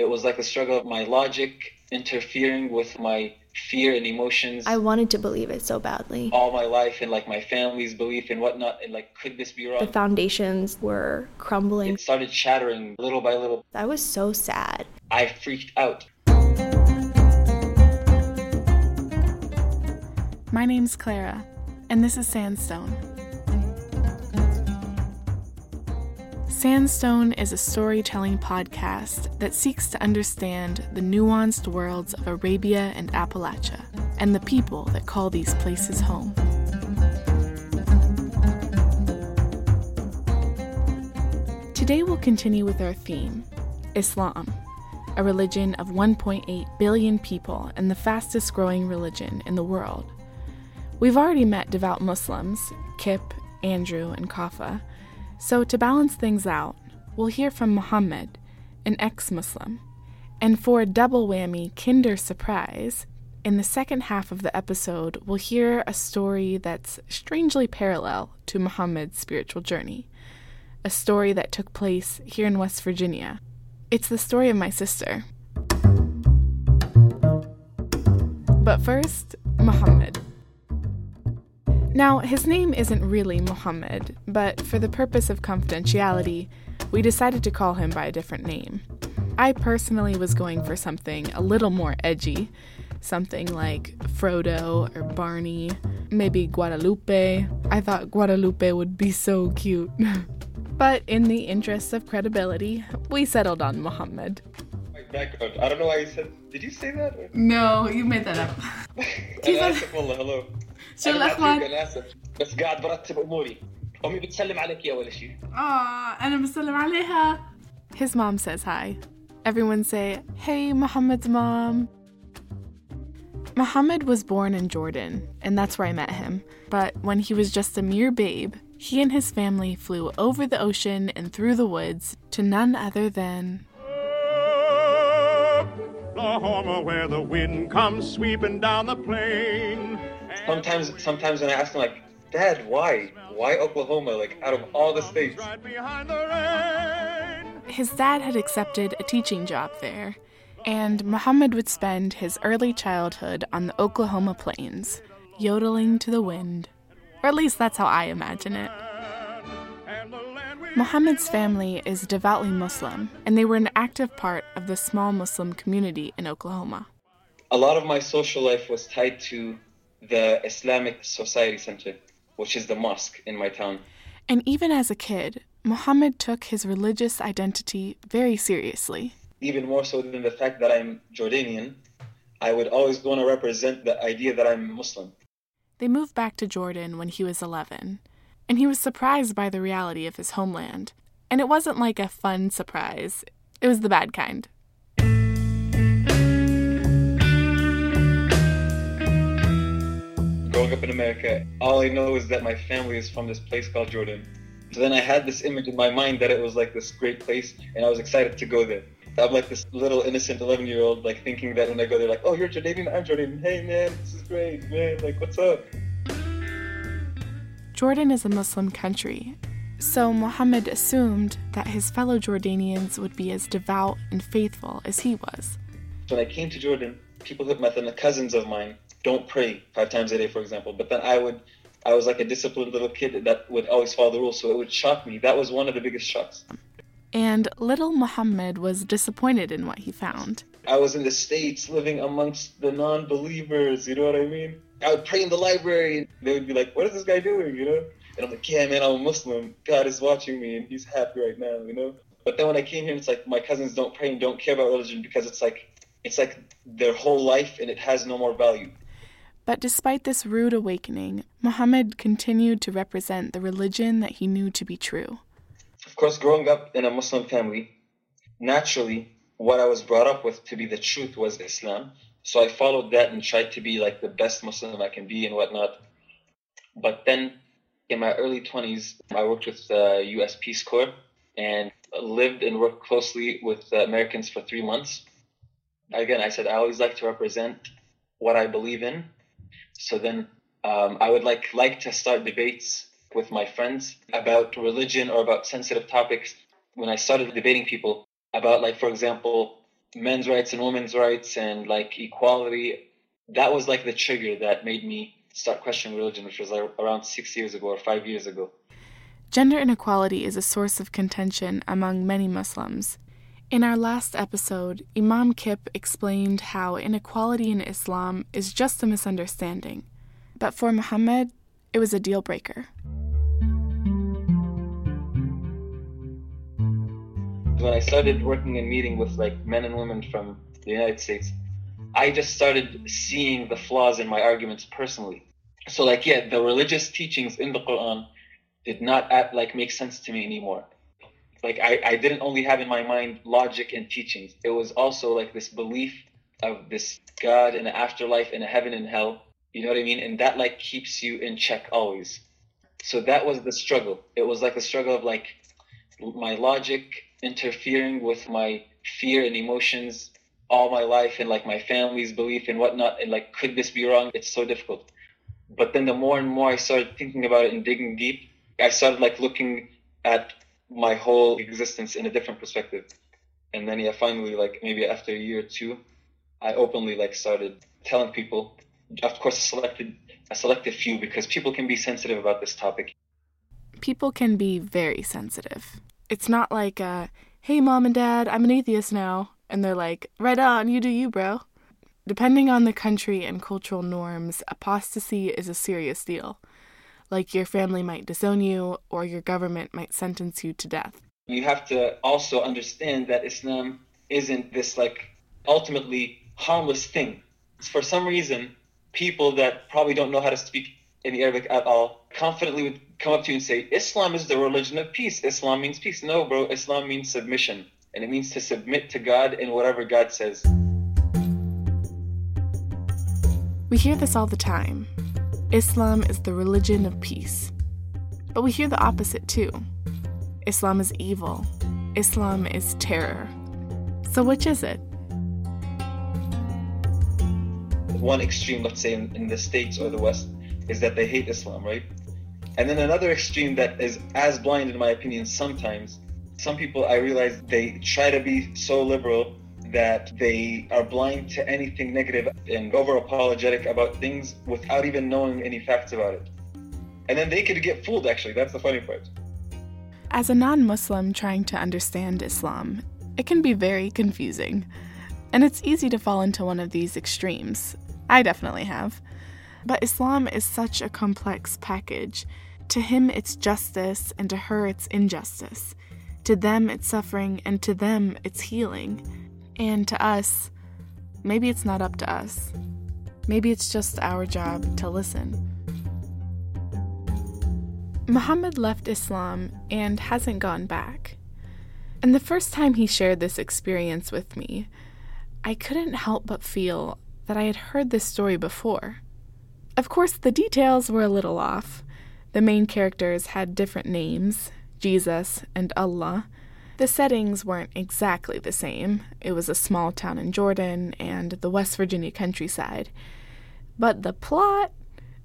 It was like a struggle of my logic interfering with my fear and emotions I wanted to believe it so badly. all my life and like my family's belief and whatnot. And like, could this be wrong? The foundations were crumbling. It started shattering little by little. I was so sad. I freaked out. My name's Clara, and this is Sandstone. Sandstone is a storytelling podcast that seeks to understand the nuanced worlds of Arabia and Appalachia and the people that call these places home. Today we'll continue with our theme Islam, a religion of 1.8 billion people and the fastest growing religion in the world. We've already met devout Muslims, Kip, Andrew, and Kafa, so to balance things out, we'll hear from Muhammad, an ex Muslim. And for a double whammy Kinder surprise, in the second half of the episode, we'll hear a story that's strangely parallel to Muhammad's spiritual journey. A story that took place here in West Virginia. It's the story of my sister. But first, Muhammad. Now, his name isn't really Mohammed, but for the purpose of confidentiality, we decided to call him by a different name. I personally was going for something a little more edgy, something like Frodo or Barney, maybe Guadalupe. I thought Guadalupe would be so cute. but in the interests of credibility, we settled on Muhammad. Background. I don't know why you said. Did you say that? No, you made that up. and I said, hello. شو أنا الأخبار؟ بعتذر، انا اسف بس قاعد برتب اموري امي بتسلم عليك يا اول شيء Aw, أنا بسلم عليها. His mom says hi. Everyone say, Hey, Muhammad's mom. Muhammad was born in Jordan, and that's where I met him. But when he was just a mere babe, he and his family flew over the ocean and through the woods to none other than Oklahoma, where the wind comes sweeping down the plain. sometimes sometimes when i ask him like dad why why oklahoma like out of all the states Right behind the rain. his dad had accepted a teaching job there, and Muhammad would spend his early childhood on the Oklahoma plains, yodeling to the wind. Or at least that's how I imagine it. And the land we Muhammad's family is devoutly Muslim, and they were an active part of the small Muslim community in Oklahoma. a lot of my social life was tied to the islamic society center which is the mosque in my town And even as a kid, Muhammad took his religious identity very seriously. even more so than the fact that i'm jordanian i would always want to represent the idea that i'm muslim They moved back to Jordan when he was 11, and he was surprised by the reality of his homeland. And it wasn't like a fun surprise, it was the bad kind. Growing up in America, all I know is that my family is from this place called Jordan. So then I had this image in my mind that it was like this great place, and I was excited to go there. I'm like this little innocent 11 year old, like thinking that when I go there, like, oh, you're Jordanian, I'm Jordanian. Hey, man, this is great, man. Like, what's up? Jordan is a Muslim country, so Muhammad assumed that his fellow Jordanians would be as devout and faithful as he was. When I came to Jordan, people who met the cousins of mine don't pray five times a day, for example. But then I would, I was like a disciplined little kid that would always follow the rules, so it would shock me. That was one of the biggest shocks. And little Muhammad was disappointed in what he found. I was in the States living amongst the non believers, you know what I mean? I would pray in the library and they would be like, What is this guy doing? You know? And I'm like, Yeah, man, I'm a Muslim. God is watching me and he's happy right now, you know? But then when I came here, it's like my cousins don't pray and don't care about religion because it's like it's like their whole life and it has no more value. But despite this rude awakening, Muhammad continued to represent the religion that he knew to be true. Of course, growing up in a Muslim family, naturally, what I was brought up with to be the truth was Islam. So I followed that and tried to be like the best Muslim I can be and whatnot. But then in my early 20s, I worked with the US Peace Corps and lived and worked closely with Americans for three months. Again, I said I always like to represent what I believe in. So then um, I would like like to start debates with my friends about religion or about sensitive topics. When I started debating people about, like, for example, men's rights and women's rights and like equality, that was like the trigger that made me start questioning religion, which was like around six years ago or five years ago. Gender inequality is a source of contention among many Muslims. In our last episode, Imam Kip explained how inequality in Islam is just a misunderstanding. But for Muhammad, it was a deal breaker. When I started working and meeting with like men and women from the United States, I just started seeing the flaws in my arguments personally. So like yeah, the religious teachings in the Quran did not act, like make sense to me anymore. Like I, I didn't only have in my mind logic and teachings. It was also like this belief of this God and an afterlife and a heaven and hell you know what I mean? And that like keeps you in check always. So that was the struggle. It was like a struggle of like my logic interfering with my fear and emotions all my life and like my family's belief and whatnot. And like, could this be wrong? It's so difficult. But then the more and more I started thinking about it and digging deep, I started like looking at my whole existence in a different perspective. And then yeah, finally, like maybe after a year or two, I openly like started telling people of course, a selected a selected few because people can be sensitive about this topic. People can be very sensitive. It's not like, uh, "Hey, mom and dad, I'm an atheist now," and they're like, "Right on, you do you, bro." Depending on the country and cultural norms, apostasy is a serious deal. Like your family might disown you, or your government might sentence you to death. You have to also understand that Islam isn't this like ultimately harmless thing. For some reason, people that probably don't know how to speak any Arabic at all confidently would come up to you and say, Islam is the religion of peace. Islam means peace. No, bro, Islam means submission. And it means to submit to God in whatever God says. We hear this all the time. Islam is the religion of peace. But we hear the opposite too. Islam is evil. Islam is terror. So, which is it? one extreme, let's say in, in the States or the West, is that they hate Islam, right? And then another extreme that is as blind, in my opinion, sometimes. Some people, I realize, they try to be so liberal that they are blind to anything negative and over apologetic about things without even knowing any facts about it. And then they could get fooled, actually. That's the funny part. As a non Muslim trying to understand Islam, it can be very confusing. And it's easy to fall into one of these extremes, I definitely have. But Islam is such a complex package. To him, it's justice, and to her, it's injustice. To them, it's suffering, and to them, it's healing. And to us, maybe it's not up to us. Maybe it's just our job to listen. Muhammad left Islam and hasn't gone back. And the first time he shared this experience with me, I couldn't help but feel that I had heard this story before. Of course, the details were a little off. The main characters had different names Jesus and Allah. The settings weren't exactly the same. It was a small town in Jordan and the West Virginia countryside. But the plot,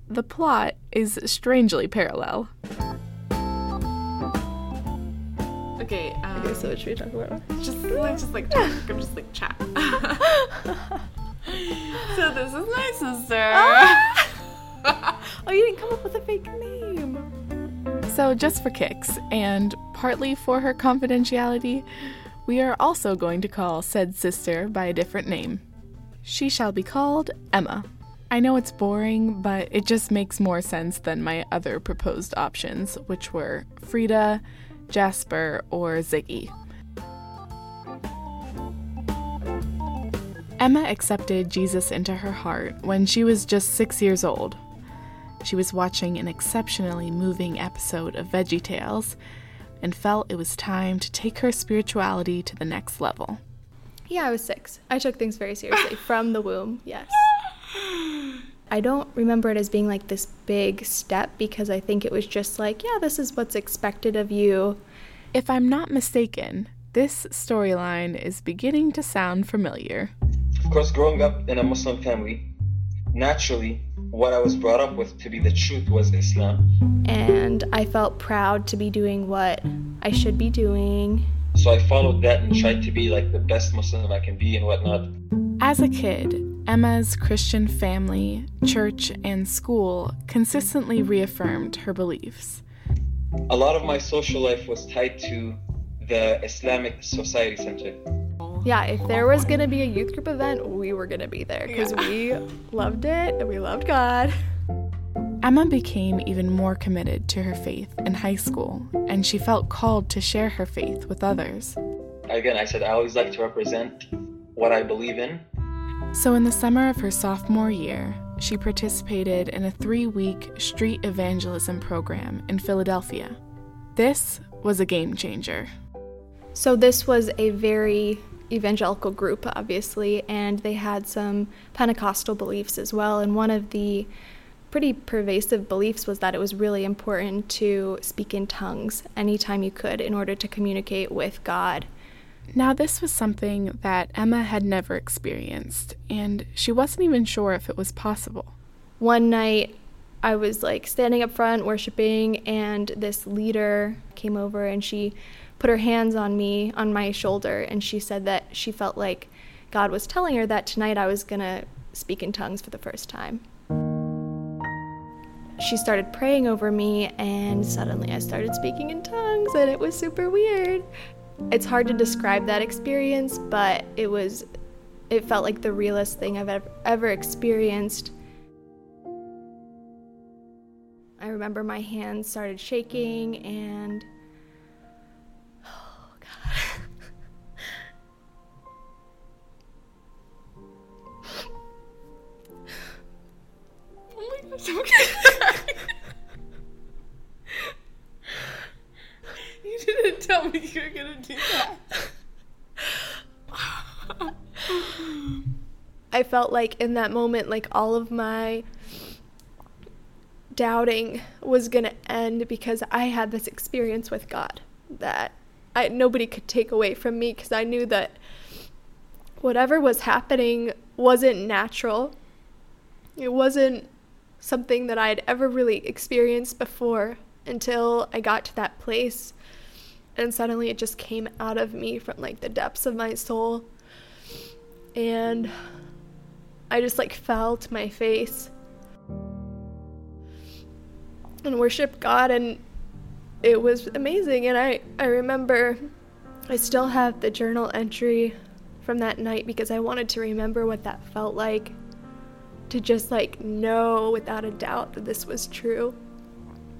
the plot is strangely parallel. Okay, um, okay, so what should we talk about? Just, like, just like talk. I'm just like chat. so this is my sister. oh, you didn't come up with a fake name. So, just for kicks, and partly for her confidentiality, we are also going to call said sister by a different name. She shall be called Emma. I know it's boring, but it just makes more sense than my other proposed options, which were Frida, Jasper, or Ziggy. Emma accepted Jesus into her heart when she was just six years old. She was watching an exceptionally moving episode of Veggie Tales and felt it was time to take her spirituality to the next level. Yeah, I was six. I took things very seriously from the womb, yes. I don't remember it as being like this big step because I think it was just like, yeah, this is what's expected of you. If I'm not mistaken, this storyline is beginning to sound familiar. Of course, growing up in a Muslim family, naturally, what I was brought up with to be the truth was Islam. And I felt proud to be doing what I should be doing. So I followed that and tried to be like the best Muslim I can be and whatnot. As a kid, Emma's Christian family, church, and school consistently reaffirmed her beliefs. A lot of my social life was tied to the Islamic Society Center. Yeah, if there was going to be a youth group event, we were going to be there because yeah. we loved it and we loved God. Emma became even more committed to her faith in high school, and she felt called to share her faith with others. Again, I said I always like to represent what I believe in. So, in the summer of her sophomore year, she participated in a three week street evangelism program in Philadelphia. This was a game changer. So, this was a very evangelical group, obviously, and they had some Pentecostal beliefs as well. And one of the pretty pervasive beliefs was that it was really important to speak in tongues anytime you could in order to communicate with God. Now, this was something that Emma had never experienced, and she wasn't even sure if it was possible. One night, I was like standing up front worshiping, and this leader came over and she put her hands on me, on my shoulder, and she said that she felt like God was telling her that tonight I was going to speak in tongues for the first time. She started praying over me, and suddenly I started speaking in tongues, and it was super weird. It's hard to describe that experience, but it was, it felt like the realest thing I've ever, ever experienced. I remember my hands started shaking, and you didn't tell me you were gonna do that. I felt like in that moment, like all of my doubting was gonna end because I had this experience with God that I nobody could take away from me because I knew that whatever was happening wasn't natural. It wasn't something that I had ever really experienced before until I got to that place. And suddenly it just came out of me from like the depths of my soul. And I just like fell to my face and worshiped God and it was amazing and I, I remember I still have the journal entry from that night because I wanted to remember what that felt like to just like know without a doubt that this was true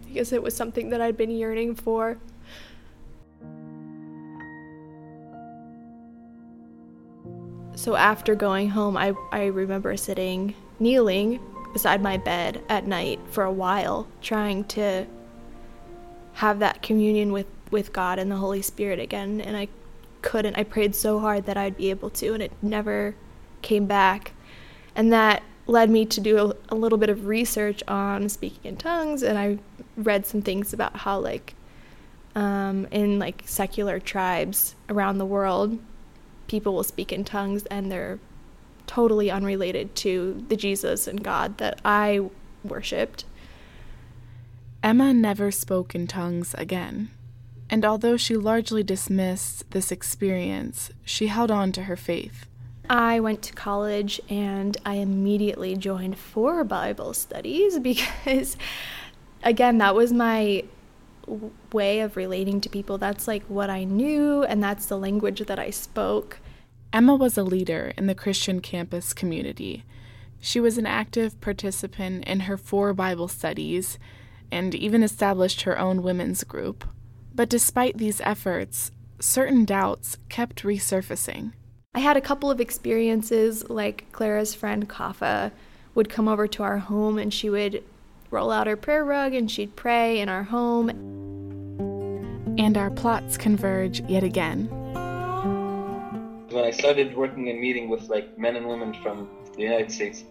because it was something that I'd been yearning for. So after going home, I, I remember sitting, kneeling beside my bed at night for a while, trying to have that communion with, with God and the Holy Spirit again. And I couldn't. I prayed so hard that I'd be able to, and it never came back. And that led me to do a, a, little bit of research on speaking in tongues and i read some things about how like um, in like secular tribes around the world people will speak in tongues and they're totally unrelated to the jesus and god that i worshipped emma never spoke in tongues again and although she largely dismissed this experience she held on to her faith I went to college and I immediately joined four Bible studies because, again, that was my way of relating to people. That's like what I knew, and that's the language that I spoke. Emma was a leader in the Christian campus community. She was an active participant in her four Bible studies and even established her own women's group. But despite these efforts, certain doubts kept resurfacing. I had a couple of experiences like Clara's friend Kafa would come over to our home and she would roll out her prayer rug and she'd pray in our home. And our plots converge yet again. When I started working and meeting with like men and women from the United States,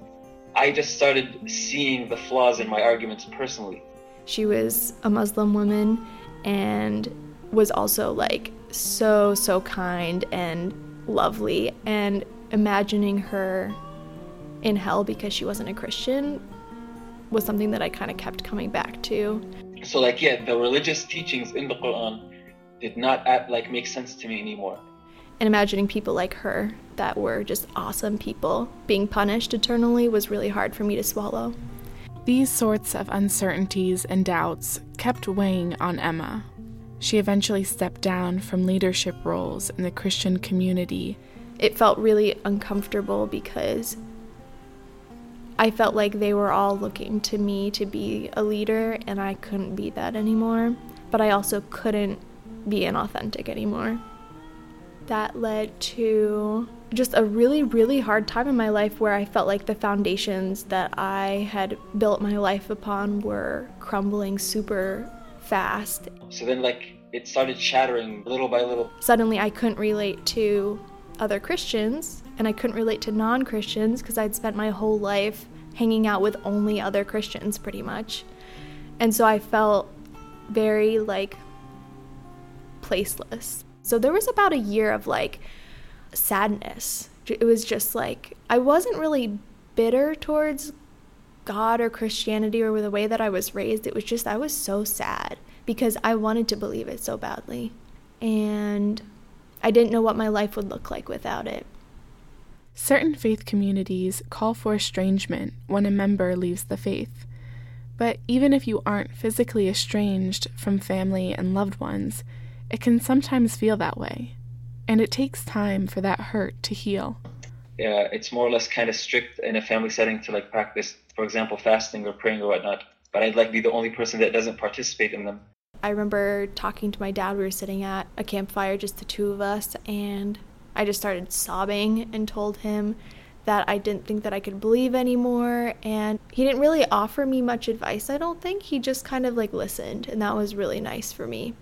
I just started seeing the flaws in my arguments personally. She was a Muslim woman and was also like so, so kind and lovely and imagining her in hell because she wasn't a Christian was something that I kind of kept coming back to. So, like, yeah, the religious teachings in the Quran did not act, like make sense to me anymore. And imagining people like her that were just awesome people being punished eternally was really hard for me to swallow. These sorts of uncertainties and doubts kept weighing on Emma. She eventually stepped down from leadership roles in the Christian community. It felt really uncomfortable because I felt like they were all looking to me to be a leader, and I couldn't be that anymore. But I also couldn't be inauthentic anymore. That led to just a really, really hard time in my life where I felt like the foundations that I had built my life upon were crumbling super fast. So then, like, it started shattering little by little. Suddenly, I couldn't relate to other Christians and I couldn't relate to non Christians because I'd spent my whole life hanging out with only other Christians pretty much. And so I felt very like placeless. So there was about a year of like sadness. It was just like I wasn't really bitter towards God or Christianity or the way that I was raised. It was just I was so sad because I wanted to believe it so badly. And I didn't know what my life would look like without it. Certain faith communities call for estrangement when a member leaves the faith. But even if you aren't physically estranged from family and loved ones, it can sometimes feel that way. And it takes time for that hurt to heal. Yeah, it's more or less kind of strict in a family setting to like practice, for example, fasting or praying or whatnot. But I'd like to be the only person that doesn't participate in them. I remember talking to my dad. We were sitting at a campfire, just the two of us, and I just started sobbing and told him that I didn't think that I could believe anymore. And he didn't really offer me much advice, I don't think. He just kind of like listened, and that was really nice for me.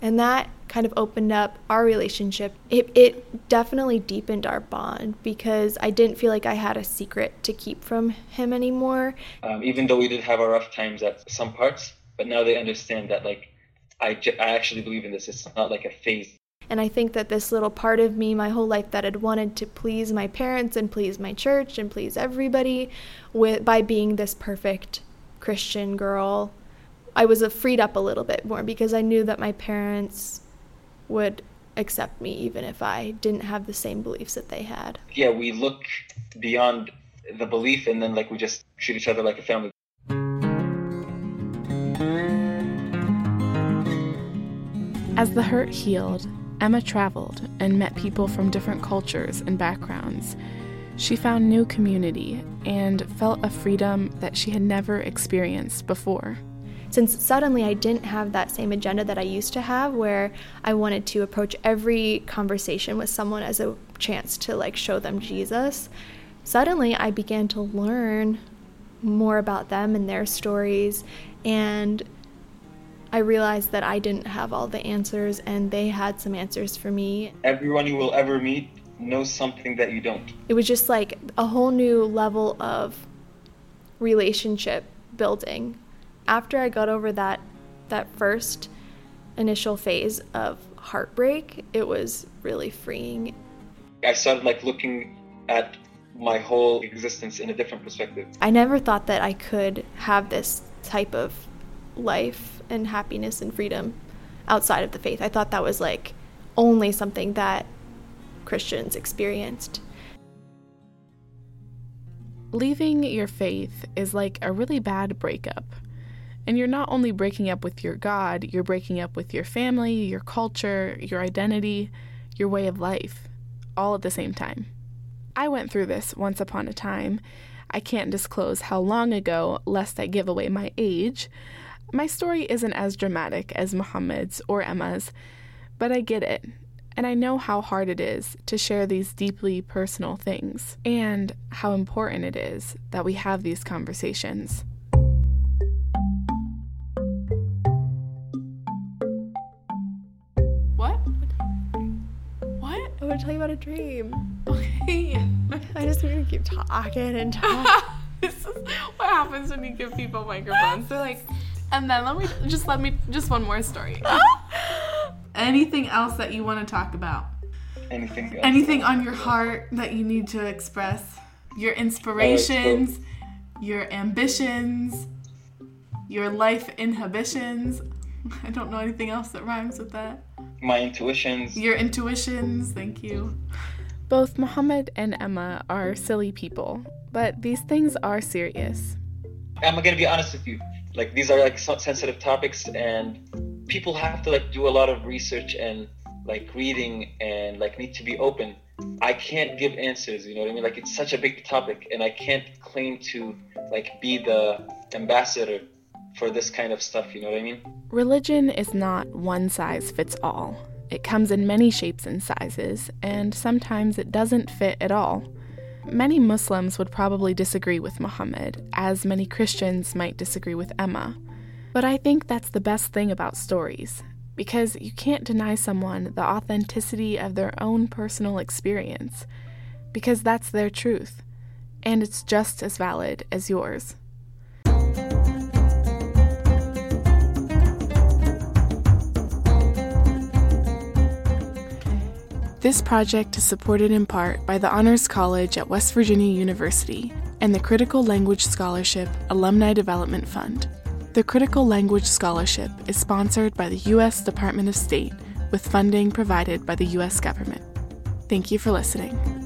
And that kind of opened up our relationship. It, it definitely deepened our bond because I didn't feel like I had a secret to keep from him anymore. Um, even though we did have our rough times at some parts, but now they understand that, like, I, I actually believe in this. It's not like a phase. And I think that this little part of me, my whole life, that had wanted to please my parents and please my church and please everybody with, by being this perfect Christian girl, I was freed up a little bit more because I knew that my parents would accept me even if I didn't have the same beliefs that they had. Yeah, we look beyond the belief and then like we just treat each other like a family. As the hurt healed, Emma traveled and met people from different cultures and backgrounds. She found new community and felt a freedom that she had never experienced before. Since suddenly I didn't have that same agenda that I used to have, where I wanted to approach every conversation with someone as a chance to like show them Jesus, suddenly I began to learn more about them and their stories and I realized that I didn't have all the answers and they had some answers for me. Everyone you will ever meet knows something that you don't. It was just like a whole new level of relationship building. After I got over that that first initial phase of heartbreak, it was really freeing. I started like looking at my whole existence in a different perspective. I never thought that I could have this type of life and happiness and freedom outside of the faith. I thought that was like only something that Christians experienced. Leaving your faith is like a really bad breakup. And you're not only breaking up with your God, you're breaking up with your family, your culture, your identity, your way of life, all at the same time. I went through this once upon a time. I can't disclose how long ago, lest I give away my age, my story isn't as dramatic as Muhammad's or Emma's, but I get it, and I know how hard it is to share these deeply personal things, and how important it is that we have these conversations. What? What? I want to tell you about a dream. Okay. I just need to keep talking and talking. this is what happens when you give people microphones. They're like, and then let me just let me just one more story. Anything else that you want to talk about? Anything else? Anything on your heart that you need to express? Your inspirations, your ambitions, your life inhibitions. I don't know anything else that rhymes with that. my intuitions. Your intuitions, thank you. Both Muhammad and Emma are silly people, but these things are serious. I'm gonna be honest with you. Like these are like sensitive topics, and people have to like do a lot of research and like reading and like need to be open. I can't give answers, you know what I mean? Like it's such a big topic, and I can't claim to like be the ambassador for this kind of stuff, you know what I mean? Religion is not one size fits all. It comes in many shapes and sizes, and sometimes it doesn't fit at all. Many Muslims would probably disagree with Muhammad, as many Christians might disagree with Emma. But I think that's the best thing about stories, because you can't deny someone the authenticity of their own personal experience, because that's their truth, and it's just as valid as yours. This project is supported in part by the Honors College at West Virginia University and the Critical Language Scholarship Alumni Development Fund. The Critical Language Scholarship is sponsored by the U.S. Department of State with funding provided by the U.S. government. Thank you for listening.